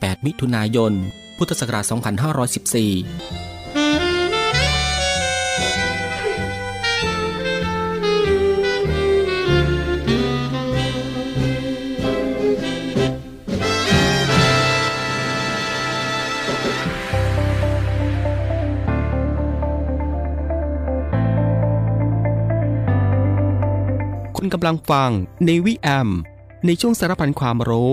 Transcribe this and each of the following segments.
8 มิถุนายน พุทธศักราช 2514คุณกำลังฟังในวิแอม ในช่วงสารพันความรู้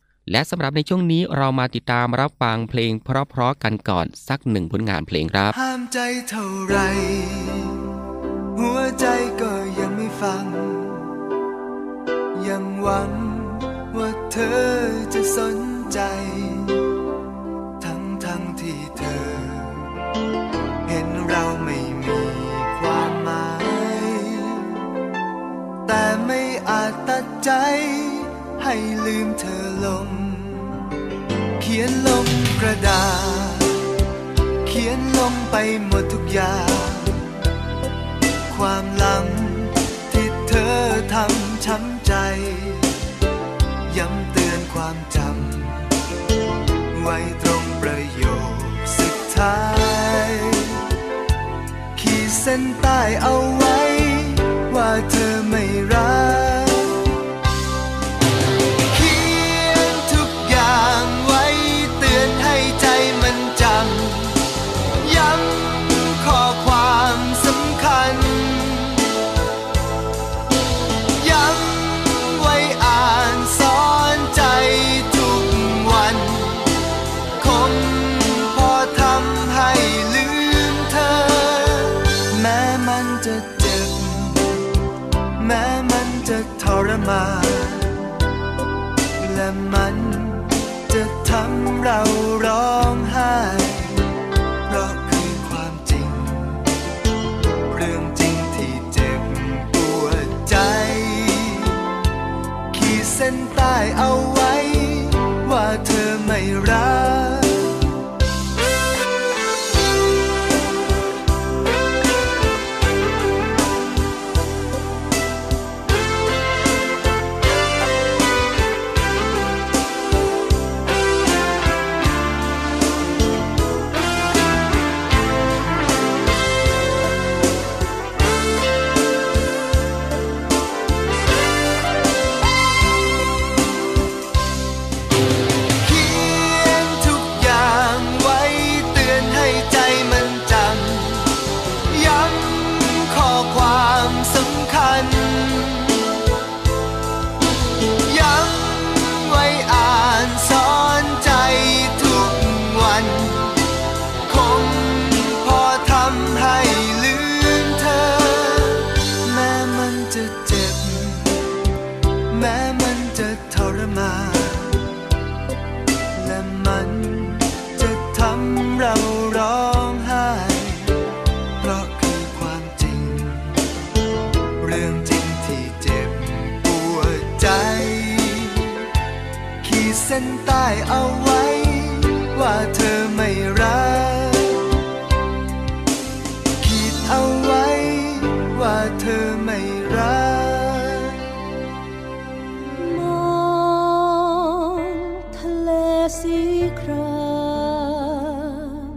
และสำหรับในช่วงนี้เรามาติดตามรับฟังเพลงเพราะๆกันก่อนสักหนึ่งผลงานเพลงครับห้ามใจเท่าไร หัวใจก็ยังไม่ฟัง ยังหวังว่าเธอจะสนใจ ทั้งทั้งที่เธอ เห็นเราไม่มีความหมาย แต่ไม่อาจตัดใจ ให้ลืมเธอลง เขียนลงกระดาษ เขียนลงไปหมดทุกอย่าง ความหลังที่เธอทำช้ำใจ ย้ำเตือนความจำ ไว้ตรงประโยคสุดท้าย ขีดเส้นใต้เอาไว้ว่าเธอ มา และมันจะทำเราร้องไห้เพราะคือความจริง เรื่องจริงที่เจ็บปวดใจ ขีดเส้นใต้เอาไว้ ว่าเธอไม่รัก ส้นใต้เอาไว้ ว่าเธอไม่รัก ขีดเอาไว้ ว่าเธอไม่รัก มองทะเลสีคราม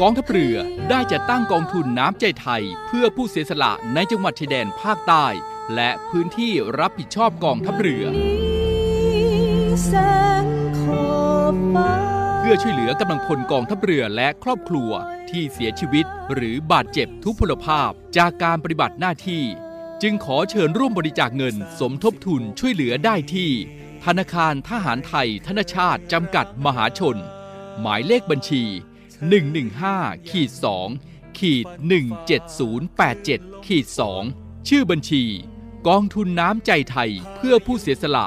กองทัพเรือได้จัดตั้งกองทุนน้ำใจไทย เพื่อผู้เสียสละในจังหวัดชายแดนภาคใต้ และพื้นที่รับผิดชอบกองทัพเรือแสงขอบฟ้า เพื่อช่วยเหลือกำลังพลกองทัพเรือและครอบครัวที่เสียชีวิต หรือบาดเจ็บทุพพลภาพจากการปฏิบัติหน้าที่ จึงขอเชิญร่วมบริจาคเงินสมทบทุนช่วยเหลือได้ที่ ธนาคารทหารไทย ธนชาติจำกัดมหาชน หมายเลขบัญชี 115ขีด2ขีด17087ขีด2ชื่อบัญชี กองทุนน้ำใจไทยเพื่อผู้เสียสละ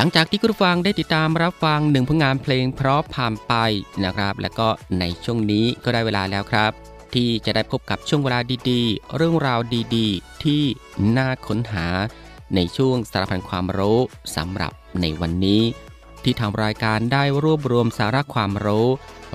หลังจากที่คุณฟังได้ติดตามรับฟังหนึ่งผลงานเพลงเพราะผ่านไปนะครับ และก็ในช่วงนี้ก็ได้เวลาแล้วครับ ที่จะได้พบกับช่วงเวลาดีๆ เรื่องราวดีๆ ที่น่าค้นหา ในช่วงสารพันความรู้สำหรับในวันนี้ ที่ทางรายการได้รวบรวมสาระความรู้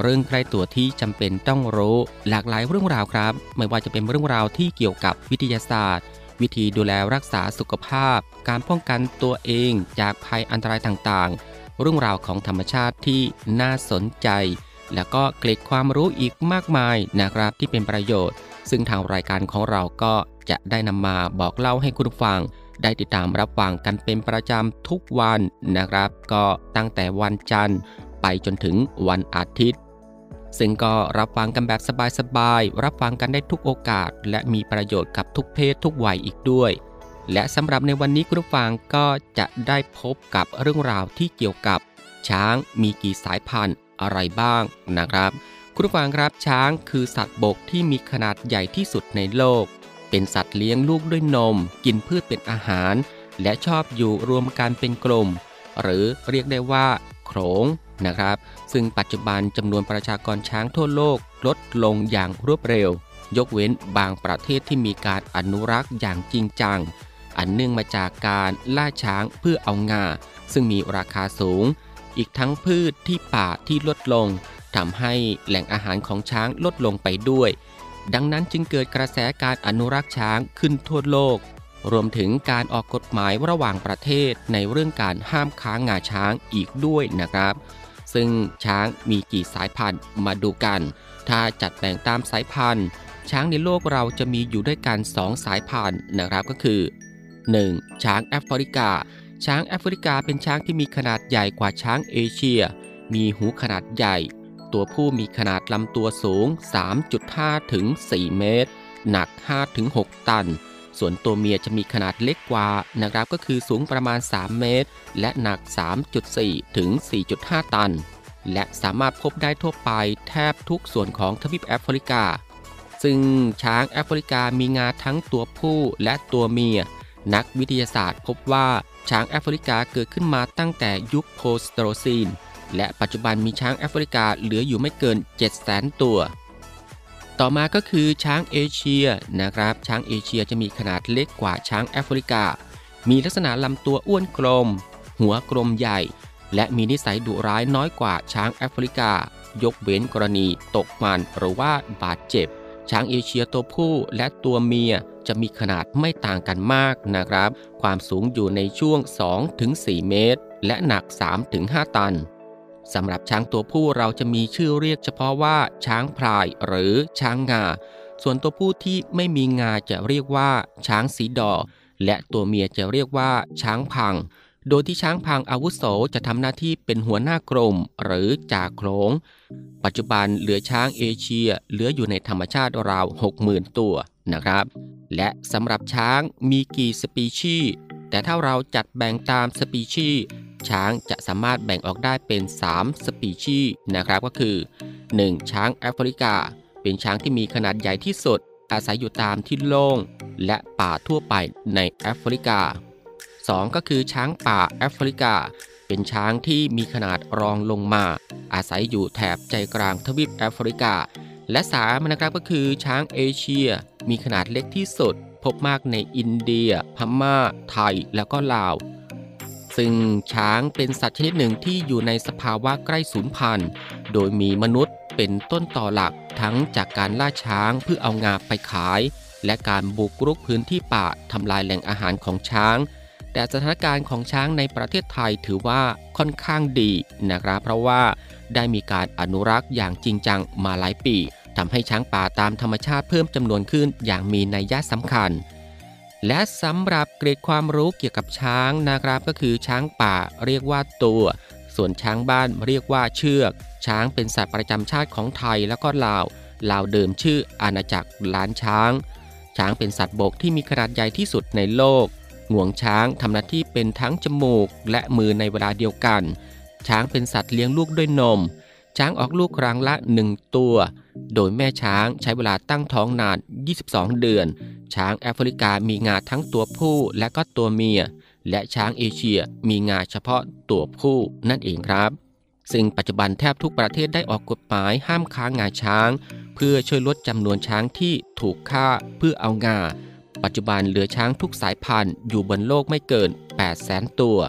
เรื่องใกล้ตัวที่จำเป็นต้องรู้ หลากหลายเรื่องราวครับ ไม่ว่าจะเป็นเรื่องราวที่เกี่ยวกับวิทยาศาสตร์ วิธีดูแลรักษาสุขภาพ การป้องกันตัวเองจากภัยอันตรายต่างๆ เรื่องราวของธรรมชาติที่น่าสนใจ แล้วก็เกล็ดความรู้อีกมากมายนะครับที่เป็นประโยชน์ ซึ่งทางรายการของเราก็จะได้นำมาบอกเล่าให้คุณฟัง ได้ติดตามรับฟังกันเป็นประจำทุกวันนะครับ ก็ตั้งแต่วันจันทร์ ไปจนถึงวันอาทิตย์ ซึ่งก็รับฟังกันแบบสบายๆ รับฟังกันได้ทุกโอกาส และมีประโยชน์กับทุกเพศทุกวัยอีกด้วย และสำหรับในวันนี้คุณผู้ฟังก็จะได้พบกับเรื่องราวที่เกี่ยวกับ ช้างมีกี่สายพันธุ์อะไรบ้างนะครับ คุณผู้ฟังครับช้างคือสัตว์บกที่มีขนาดใหญ่ที่สุดในโลก เป็นสัตว์เลี้ยงลูกด้วยนม กินพืชเป็นอาหาร และชอบอยู่รวมกันเป็นกลุ่มหรือเรียกได้ว่า ขลงนะครับ ซึ่งปัจจุบันจำนวนประชากรช้างทั่วโลกลดลงอย่างรวดเร็ว ยกเว้นบางประเทศที่มีการอนุรักษ์อย่างจริงจัง อันเนื่องมาจากการล่าช้างเพื่อเอางา ซึ่งมีราคาสูง อีกทั้งพืชที่ป่าที่ลดลงทำให้แหล่งอาหารของช้างลดลงไปด้วย ดังนั้นจึงเกิดกระแสการอนุรักษ์ช้างขึ้นทั่วโลก รวมถึงการออกกฎหมายระหว่างประเทศในเรื่องการห้ามค้างงาช้างอีกด้วยนะครับ ซึ่งช้างมีกี่สายพันธุ์มาดูกัน ถ้าจัดแบ่งตามสายพันธุ์ ช้างในโลกเราจะมีอยู่ด้วยกัน 2 สายพันธุ์นะครับก็คือ 1. ช้างแอฟริกา ช้างแอฟริกาเป็นช้างที่มีขนาดใหญ่กว่าช้างเอเชีย มีหูขนาดใหญ่ ตัวผู้มีขนาดลำตัวสูง 3.5 ถึง 4 เมตร หนัก 5 ถึง 6 ตัน ส่วนตัวเมียจะมีขนาดเล็กกว่านะครับก็คือสูงประมาณ 3 เมตร และหนัก 3.4 ถึง 4.5 ตัน และสามารถพบได้ทั่วไปแทบทุกส่วนของทวีปแอฟริกา ซึ่งช้างแอฟริกามีงาทั้งตัวผู้และตัวเมีย นักวิทยาศาสตร์พบว่าช้างแอฟริกาเกิดขึ้นมาตั้งแต่ยุคโพสโตรซีน และปัจจุบันมีช้างแอฟริกาเหลืออยู่ไม่เกิน 700,000 ตัว ต่อมาก็คือช้างเอเชียนะครับ ช้างเอเชียจะมีขนาดเล็กกว่าช้างแอฟริกา มีลักษณะลำตัวอ้วนกลม หัวกลมใหญ่ และมีนิสัยดุร้ายน้อยกว่าช้างแอฟริกา ยกเว้นกรณีตกมันหรือว่าบาดเจ็บ ช้างเอเชียตัวผู้และตัวเมียจะมีขนาดไม่ต่างกันมากนะครับ ความสูงอยู่ในช่วง 2-4 เมตร และหนัก 3-5 ตัน สำหรับช้างตัวผู้เราจะมีชื่อเรียกเฉพาะว่า ช้างพลายหรือช้างงา ส่วนตัวผู้ที่ไม่มีงาจะเรียกว่า ช้างสีดอ และตัวเมียจะเรียกว่า ช้างพัง โดยที่ช้างพังอาวุโสจะทำหน้าที่เป็นหัวหน้ากรมหรือจ่าโขลงปัจจุบันเหลือช้างเอเชียเหลืออยู่ในธรรมชาติราว 60,000 ตัวนะครับ และสำหรับช้างมีกี่สปีชีส์แต่ถ้าเราจัดแบ่งตามสปีชีส์ ช้างจะสามารถแบ่งออกได้เป็น 3 สปีชีส์นะครับก็คือ 1. ช้างแอฟริกา เป็นช้างที่มีขนาดใหญ่ที่สุด อาศัยอยู่ตามที่โล่ง และป่าทั่วไปในแอฟริกา 2. ก็คือช้างป่าแอฟริกา เป็นช้างที่มีขนาดรองลงมา อาศัยอยู่แถบใจกลางทวีปแอฟริกา และ3นะครับก็คือช้างเอเชีย มีขนาดเล็กที่สุด พบมากในอินเดีย พม่า ไทย แล้วก็ลาว ซึ่งช้างเป็นสัตว์ชนิดหนึ่งที่อยู่ในสภาวะใกล้สูญพันธุ์ โดยมีมนุษย์เป็นต้นต่อหลักทั้งจากการล่าช้างเพื่อเอางาไปขาย และการบุกรุกพื้นที่ป่าทำลายแหล่งอาหารของช้าง แต่สถานการณ์ของช้างในประเทศไทยถือว่าค่อนข้างดีนะครับ เพราะว่าได้มีการอนุรักษ์อย่างจริงจังมาหลายปีทำให้ช้างป่าตามธรรมชาติเพิ่มจำนวนขึ้นอย่างมีนัยยะสำคัญ และสำหรับเกรดความรู้เกี่ยวกับช้างนะครับ ก็คือช้างป่าเรียกว่าตัว ส่วนช้างบ้านเรียกว่าเชือก ช้างเป็นสัตว์ประจำชาติของไทยแล้วก็ลาวลาวเดิมชื่ออาณาจักรล้านช้าง ช้างเป็นสัตว์บกที่มีขนาดใหญ่ที่สุดในโลกงวงช้างทำหน้าที่เป็นทั้งจมูกและมือในเวลาเดียวกัน ช้างเป็นสัตว์เลี้ยงลูกด้วยนม ช้างออกลูกครั้งละ 1 ตัว โดยแม่ช้างใช้เวลาตั้งท้องนาน 22 เดือน ช้างแอฟริกามีงาทั้งตัวผู้และก็ตัวเมีย และช้างเอเชียมีงาเฉพาะตัวผู้นั่นเองครับ ซึ่งปัจจุบันแทบทุกประเทศได้ออกกฎหมายห้ามค้างงาช้าง เพื่อช่วยลดจำนวนช้างที่ถูกฆ่าเพื่อเอางา ปัจจุบันเหลือช้างทุกสายพันธุ์อยู่บนโลกไม่เกิน8 0 0 0 0 0ตัว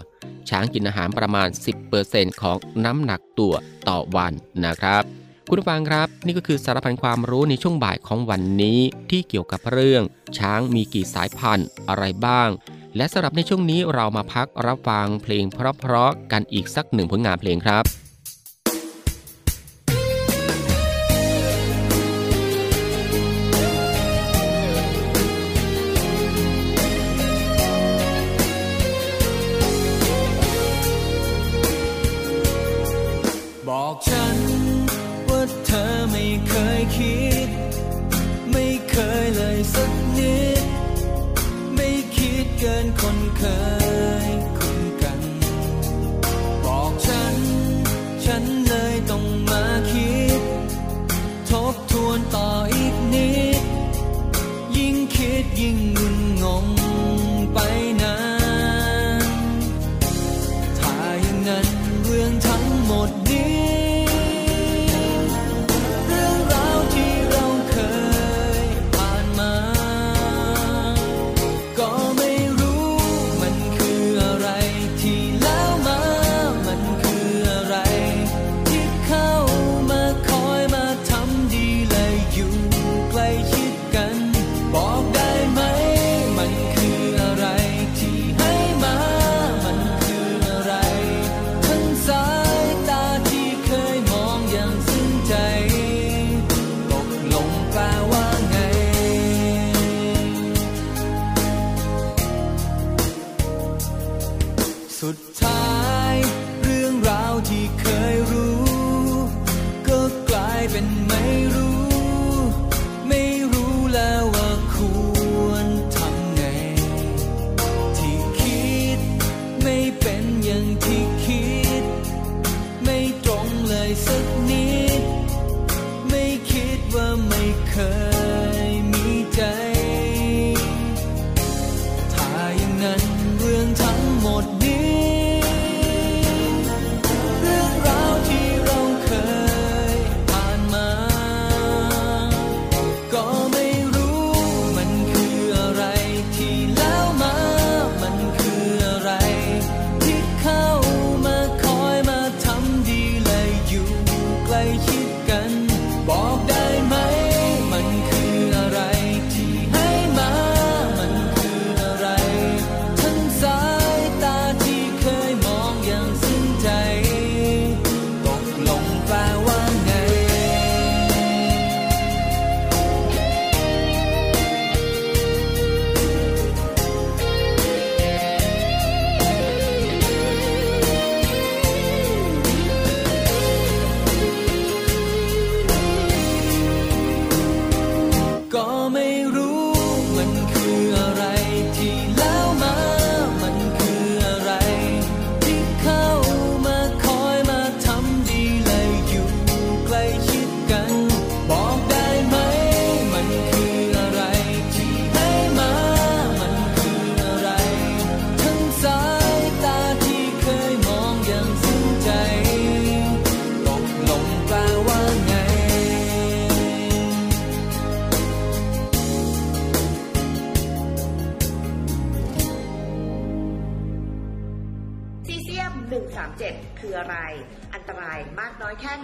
ช้างกินอาหารประมาณ 10%ของน้ำหนักตัวต่อวันนะครับ คุณผู้ฟังครับ นี่ก็คือสารพันความรู้ในช่วงบ่ายของวันนี้ที่เกี่ยวกับเรื่อง ช้างมีกี่สายพันธุ์อะไรบ้าง และสำหรับในช่วงนี้เรามาพักรับฟังเพลงเพราะๆกันอีกสักหนึ่งผลงานเพลงครับ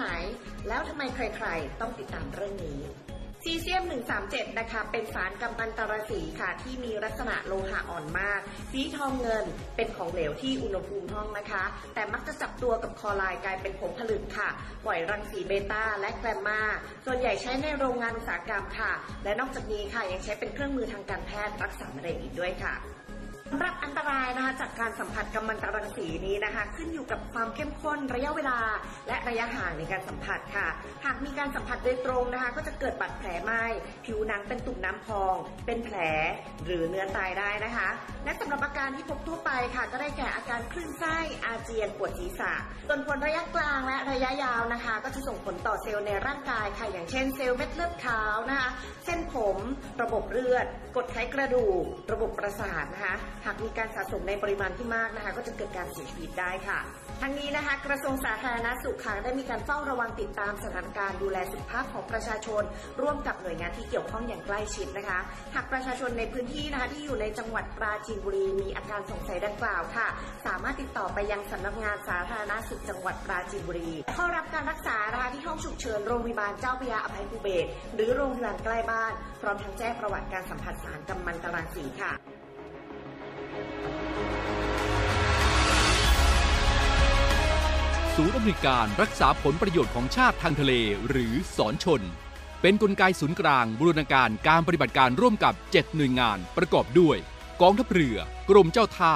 ไหน แล้วทำไมใครๆ ต้องติดตามเรื่องนี้ซีเซียม 137 นะคะ เป็นสารกัมมันตรสีค่ะ ที่มีลักษณะโลหะอ่อนมาก สีทองเงิน เป็นของเหลวที่อุณหภูมิห้องนะคะ แต่มักจะจับตัวกับคลอไรด์กลายเป็นผงผลึกค่ะ ปล่อยรังสีเบต้าและแกรมมาส่วนใหญ่ใช้ในโรงงานอุตสาหกรรมค่ะ และนอกจากนี้ค่ะ ยังใช้เป็นเครื่องมือทางการแพทย์รักษามะเร็งอีกด้วยค่ะ สำหรับอันตรายนะคะจากการสัมผัสกัมมันตรังสีนี้นะคะ ขึ้นอยู่กับความเข้มข้นระยะเวลา และระยะห่างในการสัมผัสค่ะ หากมีการสัมผัสโดยตรงนะคะ ก็จะเกิดบาดแผลไหม้ผิวหนังเป็นตุ่มน้ำพอง เป็นแผลหรือเนื้อตายได้นะคะ และสำหรับอาการที่พบทั่วไปค่ะ ก็ได้แก่อาการคลื่นไส้อาเจียนปวดศีรษะ ส่วนผลระยะกลางและระยะยาวนะคะ ก็จะส่งผลต่อเซลล์ในร่างกายค่ะอย่างเช่นเซลล์เม็ดเลือดขาวนะคะ เส้นผม ระบบเลือดกดไขกระดูก ระบบประสาทนะคะหากมีการสะสมในปริมาณที่มากนะคะ ก็จะเกิดการเสียชีวิตได้ค่ะ ทั้งนี้นะคะ กระทรวงสาธารณสุขค่ะได้มีการเฝ้าระวังติดตามสถานการณ์ดูแลสุขภาพของประชาชน ร่วมกับหน่วยงานที่เกี่ยวข้องอย่างใกล้ชิดนะคะ หากประชาชนในพื้นที่นะคะที่อยู่ในจังหวัดปราจีนบุรีมีอาการสงสัยดังกล่าวค่ะ สามารถติดต่อไปยังสำนักงานสาธารณสุขจังหวัดปราจีนบุรี เข้ารับการรักษานะคะที่ห้องฉุกเฉินโรงพยาบาลเจ้าพระยาอภัยภูเบศหรือโรงพยาบาลใกล้บ้าน พร้อมทั้งแจ้งประวัติการสัมผัสสารกัมมันตรังสีค่ะ ศูนย์อำนวยการรักษาผลประโยชน์ของชาติทางทะเลหรือสอนชน เป็นนกลไกศูนย์กลางบูรณาการการปฏิบัติการร่วมกับ 7 หน่วยงานประกอบด้วย กองทัพเรือ กรมเจ้าท่า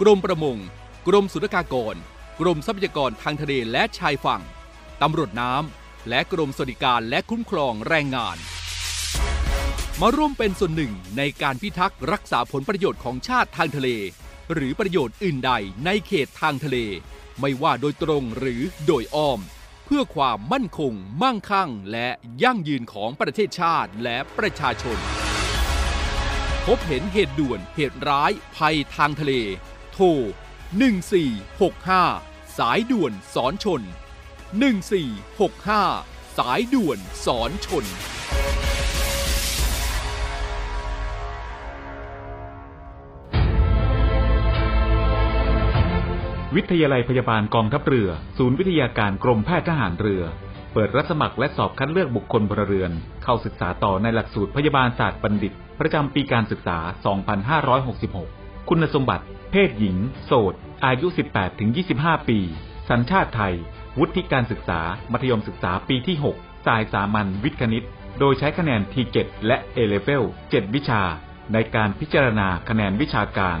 กรมประมง กรมสุรากากร กรมทรัพยากรทางทะเลและชายฝั่งตำรวจน้ำและกรมสวัสดิการและคุ้มครองแรงงาน มาร่วมเป็นส่วนหนึ่งในการพิทักษ์รักษาผลประโยชน์ของชาติทางทะเล หรือประโยชน์อื่นใดในเขตทางทะเล ไม่ว่าโดยตรงหรือโดยอ้อม เพื่อความมั่นคง มั่งคั่ง และยั่งยืนของประเทศชาติและประชาชน พบเห็นเหตุด่วนเหตุร้าย ภัยทางทะเล โทร 1465 สายด่วนสอนชน 1465 สายด่วนสอนชน วิทยาลัยพยาบาลกองทัพเรือ ศูนย์วิทยาการกรมแพทย์ทหารเรือ เปิดรับสมัครและสอบคัดเลือกบุคคลพลเรือน เข้าศึกษาต่อในหลักสูตรพยาบาลศาสตร์บัณฑิต ประจำปีการศึกษา 2566 คุณสมบัติ เพศหญิง โสด อายุ 18-25 ปี สัญชาติไทย วุฒิการศึกษา มัธยมศึกษาปีที่ 6 สายสามัญวิทย์คณิต โดยใช้คะแนน T7 และ A-Level 7วิชา ในการพิจารณาคะแนนวิชาการ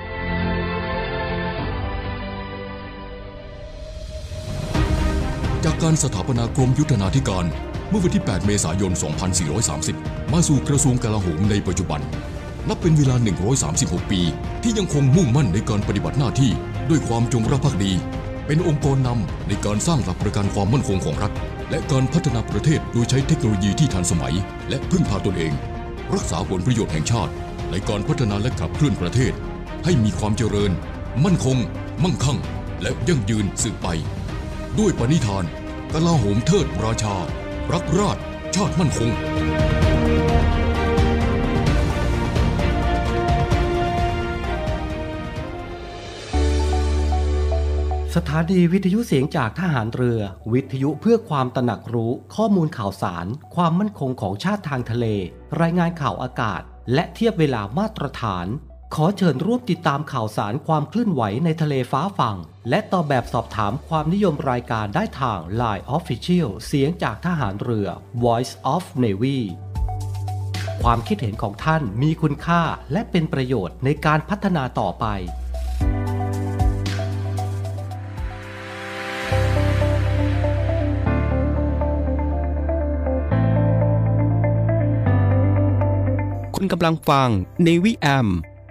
การสถาปนากรมยุทธนาธิการ เมื่อวันที่ 8 เมษายน 2430 มาสู่กระทรวงกลาโหมในปัจจุบัน นับเป็นเวลา 136 ปี ที่ยังคงมุ่งมั่นในการปฏิบัติหน้าที่ด้วยความจงรักภักดี เป็นองค์กรนำในการสร้างหลักประกันความมั่นคงของรัฐ และการพัฒนาประเทศโดยใช้เทคโนโลยีที่ทันสมัย และพึ่งพาตนเอง รักษาผลประโยชน์แห่งชาติ ในการพัฒนาและขับเคลื่อนประเทศ ให้มีความเจริญ มั่นคง มั่งคั่ง และยั่งยืนสืบไปด้วยปณิธาน กลาโหมเทิดราชา รักราชชาติมั่นคง สถานีวิทยุเสียงจากทหารเรือ วิทยุเพื่อความตระหนักรู้ข้อมูลข่าวสาร ความมั่นคงของชาติทางทะเล รายงานข่าวอากาศ และเทียบเวลามาตรฐาน ขอเชิญร่วมติดตามข่าวสารความเคลื่อนไหวในทะเลฟ้าฝั่ง และตอบแบบสอบถามความนิยมรายการได้ทาง Line Official เสียงจากทหารเรือ Voice of Navy ความคิดเห็นของท่านมีคุณค่าและเป็นประโยชน์ในการพัฒนาต่อไปคุณกำลังฟัง Navy AM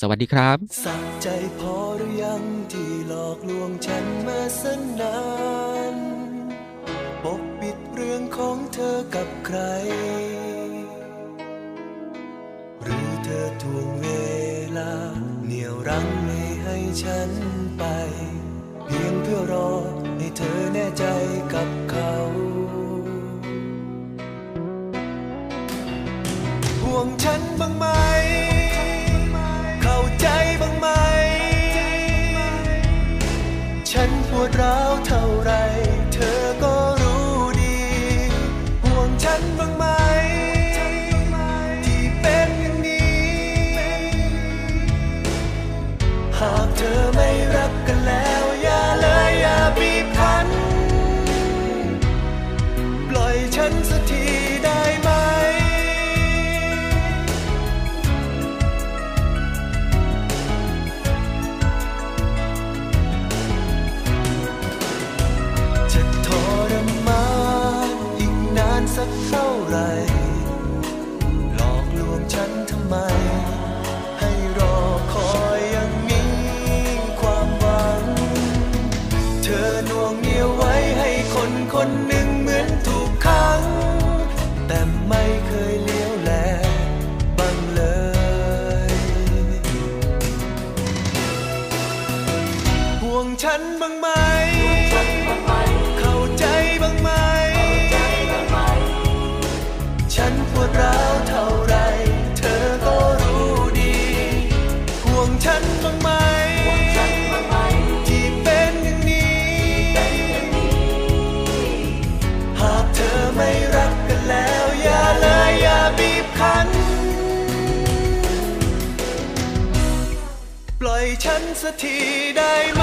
สวัสดีครับสักใจพอหรือยังที่หลอกลวงฉันมาสนนานปกปิดเรื่องของเธอกับใคร หรือเธอทวงเวลา เหนี่ยวรั้งไม่ให้ฉันไป เพียงเพื่อรอให้เธอแน่ใจกับเขาห่วงฉันบ้างไหม ดร้าวเท่าไร เธอก็รู้ดี ห่วงฉันบ้างไหม ที่เป็นอย่างนี้ หากเธอไม่รักกันแล้ว อย่าเลยอย่าบีบคั้น ปล่อยฉันสักที สักทีได้ไหม